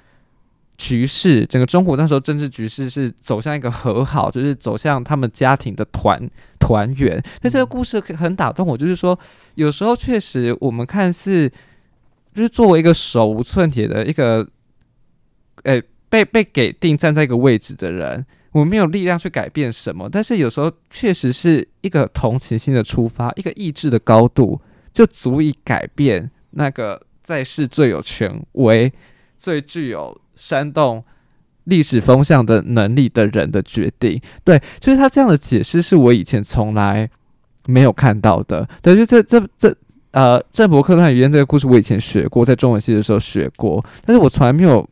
局势，整个中国那时候政治局势是走向一个和好，就是走向他们家庭的团团圆。那这个故事很打动我，就是说有时候确实我们看似就是作为一个手无寸铁的一个，诶、被被给定站在一个位置的人，我们没有力量去改变什么。但是有时候确实是一个同情心的出发，一个意志的高度，就足以改变那个在世最有权威、最具有煽动历史风向的能力的人的决定。对，就是他这样的解释是我以前从来没有看到的。对，就这这这。呃，郑伯克段语言这个故事我以前学过，在中文系的时候学过，但是我从来没有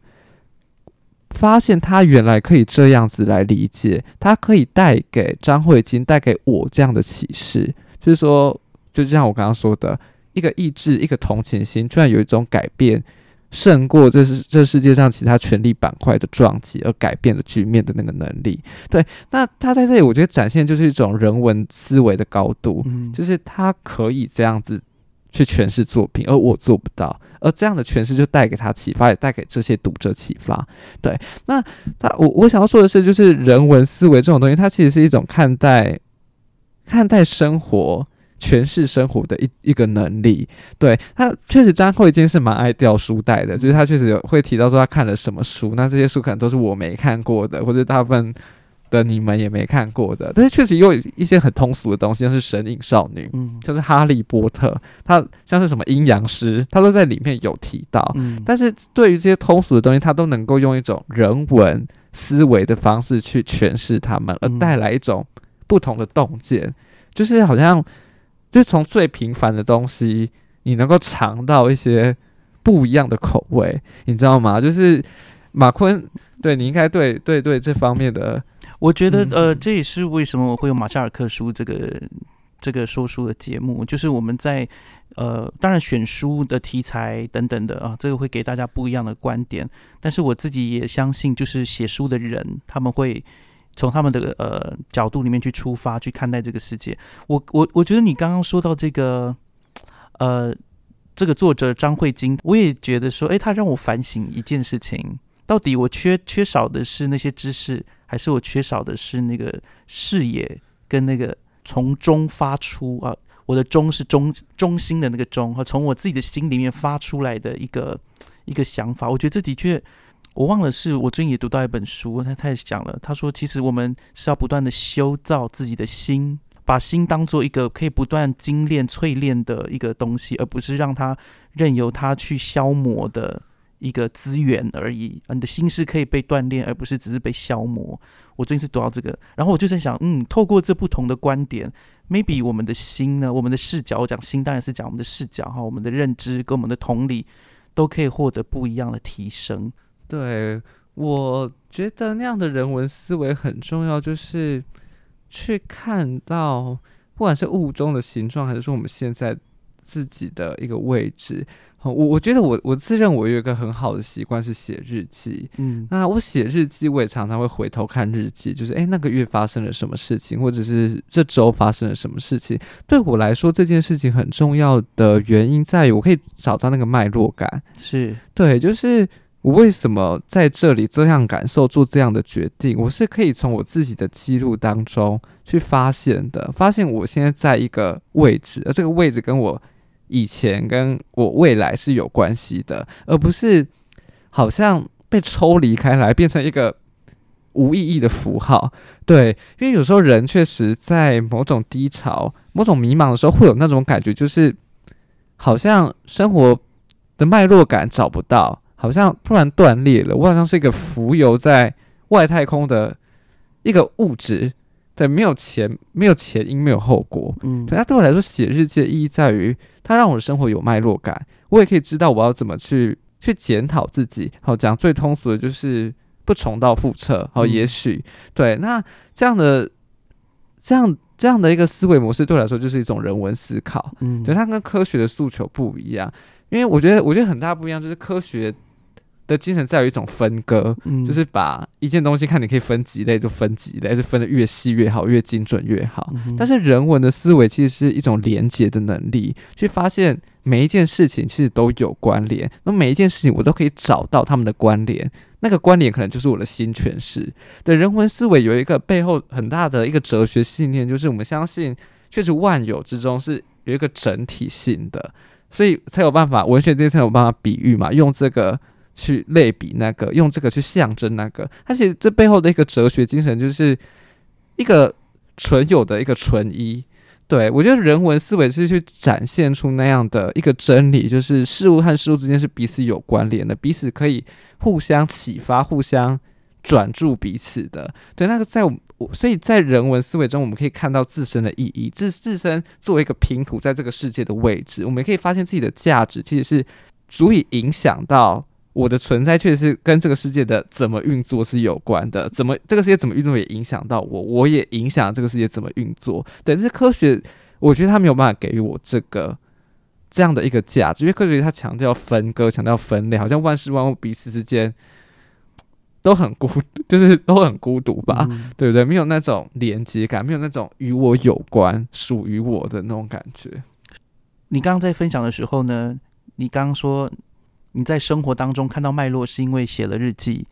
发现他原来可以这样子来理解，他可以带给张慧晶带给我这样的启示，就是说，就像我刚刚说的，一个意志，一个同情心，居然有一种改变胜过这是这世界上其他权力板块的撞击而改变了局面的那个能力。对，那他在这里，我觉得展现就是一种人文思维的高度，嗯，就是他可以这样子去诠释作品，而我做不到。而这样的诠释就带给他启发，也带给这些读者启发。对，那他我我想要说的是，就是人文思维这种东西，它其实是一种看待看待生活、诠释生活的一一个能力。对他确实，张慧晶是蛮爱掉书袋的，就是他确实有会提到说他看了什么书，那这些书可能都是我没看过的，或者大部分。的你们也没看过的，但是确实有一些很通俗的东西，像是神隐少女，嗯像是哈利波特，它像是什么阴阳师，他都在里面有提到。嗯，但是对于这些通俗的东西，他都能够用一种人文思维的方式去诠释他们，而嗯带来一种不同的洞见，就是好像就是从最平凡的东西，你能够尝到一些不一样的口味，你知道吗？就是马坤，对你应该对对对这方面的，我觉得嗯呃，这也是为什么我会有马夏尔克书这个这个说书的节目，就是我们在呃，当然选书的题材等等的啊，这个会给大家不一样的观点。但是我自己也相信，就是写书的人，他们会从他们的呃角度里面去出发，去看待这个世界。我我我觉得你刚刚说到这个呃，这个作者张慧晶，我也觉得说，诶，他让我反省一件事情。到底我缺缺少的是那些知识，还是我缺少的是那个视野跟那个从中发出啊？我的中是中中心的那个中，和从我自己的心里面发出来的一个一个想法。我觉得这的确，我忘了是我最近也读到一本书，他他也讲了，他说其实我们是要不断的修造自己的心，把心当做一个可以不断精炼淬炼的一个东西，而不是让它任由它去消磨的。一个资源而已，你的心是可以被锻炼，而不是只是被消磨。我最近是读到这个，然后我就在想，嗯，透过这不同的观点，maybe 我们的心呢，我们的视角，我讲心当然是讲我们的视角哈，我们的认知跟我们的同理都可以获得不一样的提升。对我觉得那样的人文思维很重要，就是去看到不管是物中的形状，还是说我们现在自己的一个位置。我我觉得我我自认我有一个很好的习惯是写日记。嗯那我写日记，我也常常会回头看日记，就是诶，那个月发生了什么事情，或者是这周发生了什么事情。对我来说，这件事情很重要的原因在于，我可以找到那个脉络感。是，对，就是我为什么在这里这样感受，做这样的决定，我是可以从我自己的记录当中去发现的。发现我现在在一个位置，而这个位置跟我以前跟我未来是有关系的，而不是好像被抽离开来，变成一个无意义的符号。对，因为有时候人确实在某种低潮、某种迷茫的时候，会有那种感觉，就是好像生活的脉络感找不到，好像突然断裂了。我好像是一个浮游在外太空的一个物质，对，没有前没有前因，没有后果。嗯对，它对我来说，写日记的意义在于，它让我的生活有脉络感，我也可以知道我要怎么去去检讨自己。好，讲最通俗的就是不重蹈覆辙。好，嗯也许对，那这样的这样这样的一个思维模式，对我来说就是一种人文思考。嗯，对，它跟科学的诉求不一样，因为我觉得，我觉得很大不一样，就是科学的精神在于一种分割，嗯就是把一件东西看你可以分几类就分几类，就分的越细越好，越精准越好。嗯但是人文的思维其实是一种连接的能力，去发现每一件事情其实都有关联，那每一件事情我都可以找到他们的关联，那个关联可能就是我的新诠释。对人文思维有一个背后很大的一个哲学信念，就是我们相信，确实万有之中是有一个整体性的，所以才有办法文学界才有办法比喻嘛，用这个去类比那个，用这个去象征那个。而且这背后的一个哲学精神，就是一个纯有的一个纯一。对，我觉得人文思维是去展现出那样的一个真理，就是事物和事物之间是彼此有关联的，彼此可以互相启发、互相转注彼此的。对，那个在我，所以在人文思维中，我们可以看到自身的意义，自自身作为一个拼图，在这个世界的位置，我们可以发现自己的价值，其实是足以影响到。我的存在确实是跟这个世界的怎么运作是有关的，怎么这个世界怎么运作也影响到我，我也影响这个世界怎么运作。对，这是科学，我觉得它没有办法给予我这个这样的一个价值，因为科学它强调分割，强调分类，好像万事万物彼此之间都很孤，就是都很孤独吧，对不对？没有那种连接感，没有那种与我有关、属于我的那种感觉。你刚刚在分享的时候呢，你刚刚说。你在生活当中看到脉络，是因为写了日记。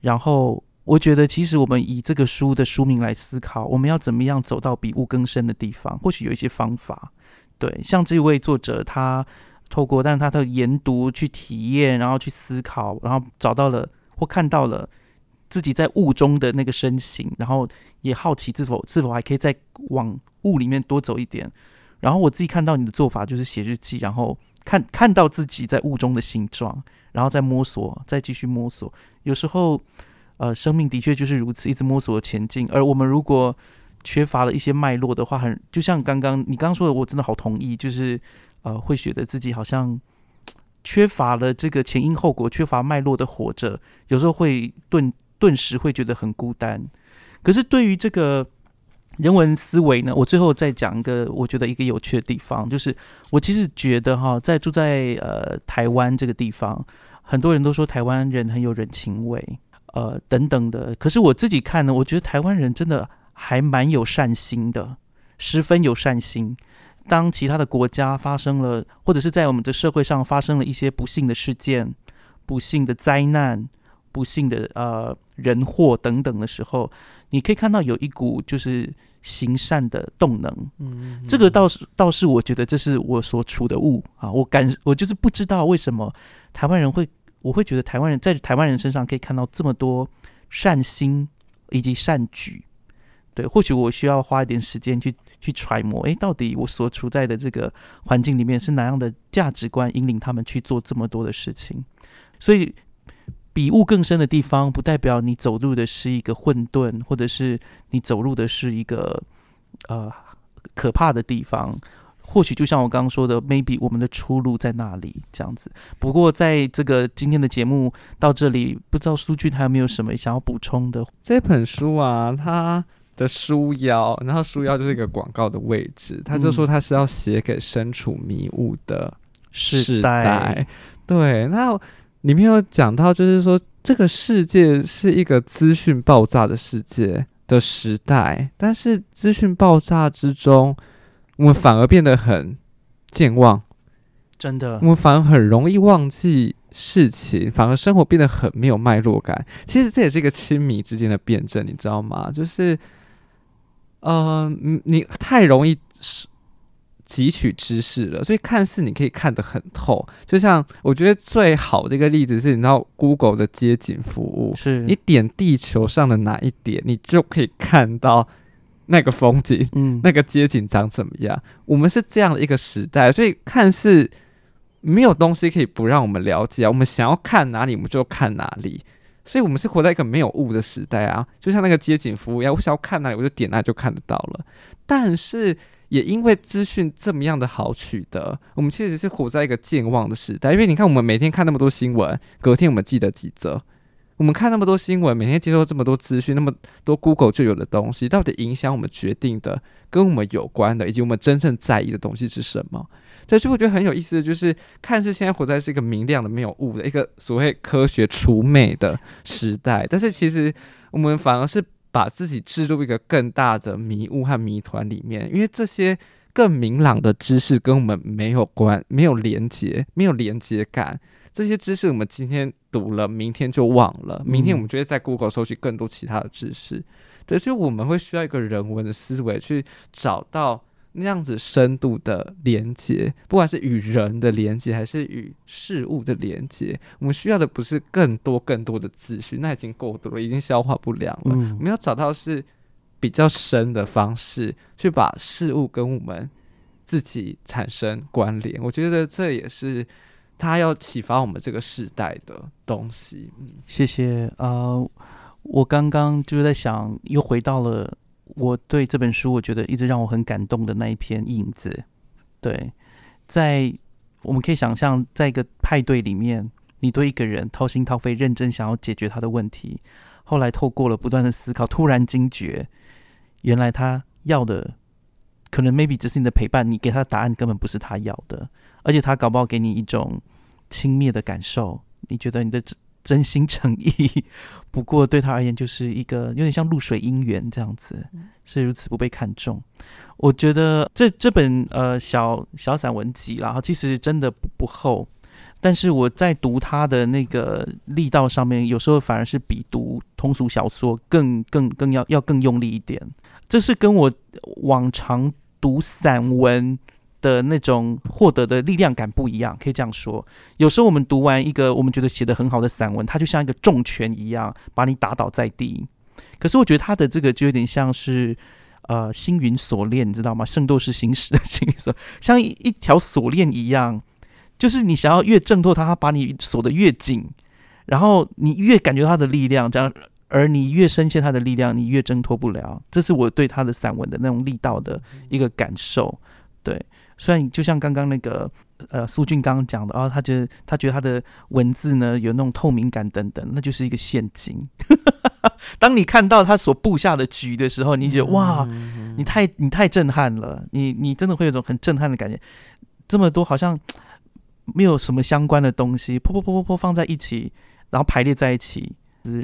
然后，我觉得其实我们以这个书的书名来思考，我们要怎么样走到比物更深的地方？或许有一些方法。对，像这位作者，他透过但是他的研读去体验，然后去思考，然后找到了或看到了自己在雾中的那个身形，然后也好奇是否是否还可以再往雾里面多走一点。然后我自己看到你的做法就是写日记，然后。看看到自己在雾中的形状，然后再摸索，再继续摸索。有时候，呃，生命的确就是如此，一直摸索前进。而我们如果缺乏了一些脉络的话，很就像刚刚你刚刚说的，我真的好同意，就是呃，会觉得自己好像缺乏了这个前因后果，缺乏脉络的活着，有时候会顿顿时会觉得很孤单。可是对于这个。人文思维呢？我最后再讲一个，我觉得一个有趣的地方，就是我其实觉得哈，在住在呃台湾这个地方，很多人都说台湾人很有人情味，呃等等的。可是我自己看呢，我觉得台湾人真的还蛮有善心的，十分有善心。当其他的国家发生了，或者是在我们的社会上发生了一些不幸的事件、不幸的灾难、不幸的呃人祸等等的时候，你可以看到有一股就是行善的动能，嗯，这个倒是倒是我觉得这是我所处的物啊，我感我就是不知道为什么台湾人会，我会觉得台湾人在台湾人身上可以看到这么多善心以及善举，对，或许我需要花一点时间去去揣摩，诶，到底我所处在的这个环境里面是哪样的价值观引领他们去做这么多的事情，所以。比雾更深的地方，不代表你走入的是一个混沌，或者是你走入的是一个呃可怕的地方。或许就像我刚刚说的，maybe 我们的出路在那里这样子。不过在这个今天的节目到这里，不知道苏俊还有没有什么想要补充的？这本书啊，它的书腰，然后书腰就是一个广告的位置，他就说他是要写给身处迷雾的世代。对，那。里面有讲到，就是说这个世界是一个资讯爆炸的世界的时代，但是资讯爆炸之中，我们反而变得很健忘，真的，我们反而很容易忘记事情，反而生活变得很没有脉络感。其实这也是一个亲密之间的辩证，你知道吗？就是，嗯，你太容易。汲取知识了，所以看似你可以看得很透。就像我觉得最好的一个例子是，你知道 Google 的街景服务，是你点地球上的哪一点，你就可以看到那个风景，嗯，那个街景长怎么样。我们是这样的一个时代，所以看似没有东西可以不让我们了解啊。我们想要看哪里，我们就看哪里。所以我们是活在一个没有物的时代啊，就像那个街景服务一样，我想要看哪里，我就点那就看得到了。但是也因为资讯这么样的好取得，我们其实是活在一个健忘的时代。因为你看，我们每天看那么多新闻，隔天我们记得几则；我们看那么多新闻，每天接收这么多资讯，那么多 Google 就有的东西，到底影响我们决定的，跟我们有关的，以及我们真正在意的东西是什么？所以，我觉得很有意思的就是，看似现在活在是一个明亮的、没有雾的一个所谓科学除美的时代，但是其实我们反而是。把自己置入一个更大的迷雾和谜团里面，因为这些更明朗的知识跟我们没有关、没有连接、没有连接感，这些知识我们今天读了，明天就忘了，明天我们就会在 Google 搜取更多其他的知识。对，所以我们会需要一个人文的思维去找到那样子深度的连接，不管是与人的连接，还是与事物的连接。我们需要的不是更多更多的资讯，那已经够多了，已经消化不良了。我们要找到是比较深的方式，去把事物跟我们自己产生关联。我觉得这也是他要启发我们这个时代的东西。嗯，谢谢啊。我刚刚就是在想，又回到了我对这本书，我觉得一直让我很感动的那一篇影子。对，在我们可以想象，在一个派对里面，你对一个人掏心掏肺、认真想要解决他的问题，后来透过了不断的思考，突然惊觉，原来他要的可能 maybe 只是你的陪伴，你给他的答案根本不是他要的，而且他搞不好给你一种轻蔑的感受，你觉得你的。真心诚意，不过对他而言就是一个有点像露水姻缘这样子，是如此不被看重。我觉得这这本呃小小散文集，然后其实真的不不厚，但是我在读他的那个力道上面，有时候反而是比读通俗小说更更更要要更用力一点。这是跟我往常读散文。的那种获得的力量感不一样，可以这样说。有时候我们读完一个我们觉得写的很好的散文，它就像一个重拳一样，把你打倒在地。可是我觉得他的这个就有点像是呃星云锁链，你知道吗？圣斗士星矢的星云锁，像一条锁链一样，就是你想要越挣脱它，它把你锁得越紧，然后你越感觉它的力量，这样而你越深陷它的力量，你越挣脱不了。这是我对他的散文的那种力道的一个感受，对。虽然就像刚刚那个呃苏俊刚刚讲的哦，他觉得他觉得他的文字呢有那种透明感等等，那就是一个陷阱。当你看到他所布下的局的时候，你觉得哇，你太你太震撼了，你你真的会有种很震撼的感觉。这么多好像 没有什么相关的东西，噗噗噗噗噗放在一起，然后排列在一起，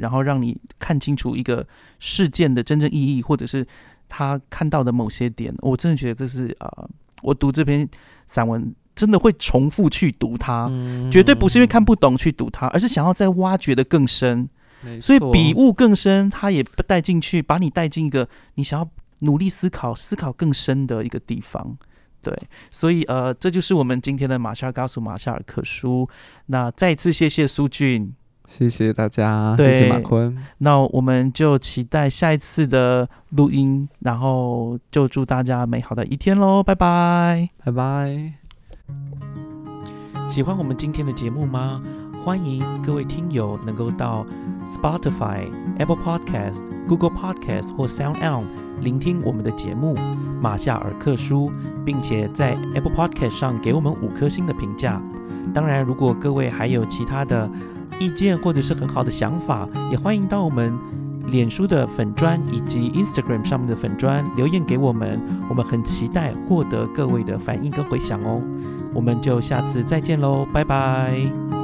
然后让你看清楚一个事件的真正意义，或者是他看到的某些点。我真的觉得这是啊。我读这篇散文，真的会重复去读它，绝对不是因为看不懂去读它，而是想要再挖掘的更深，所以笔悟更深，它也不带进去，把你带进一个你想要努力思考、思考更深的一个地方。对，所以呃，这就是我们今天的马夏尔告诉马夏尔克书。那再次谢谢苏俊。谢谢大家，谢谢马坤。那我们就期待下一次的录音，然后就祝大家美好的一天喽，拜拜，拜拜。喜欢我们今天的节目吗？欢迎各位听友能够到 Spotify、Apple Podcast、Google Podcast 或 Sound On 聆听我们的节目《马夏尔克书》，并且在 Apple Podcast 上给我们五颗星的评价。当然，如果各位还有其他的，意见或者是很好的想法，也欢迎到我们脸书的粉砖以及 Instagram 上面的粉砖留言给我们，我们很期待获得各位的反应跟回响哦。我们就下次再见喽，拜拜。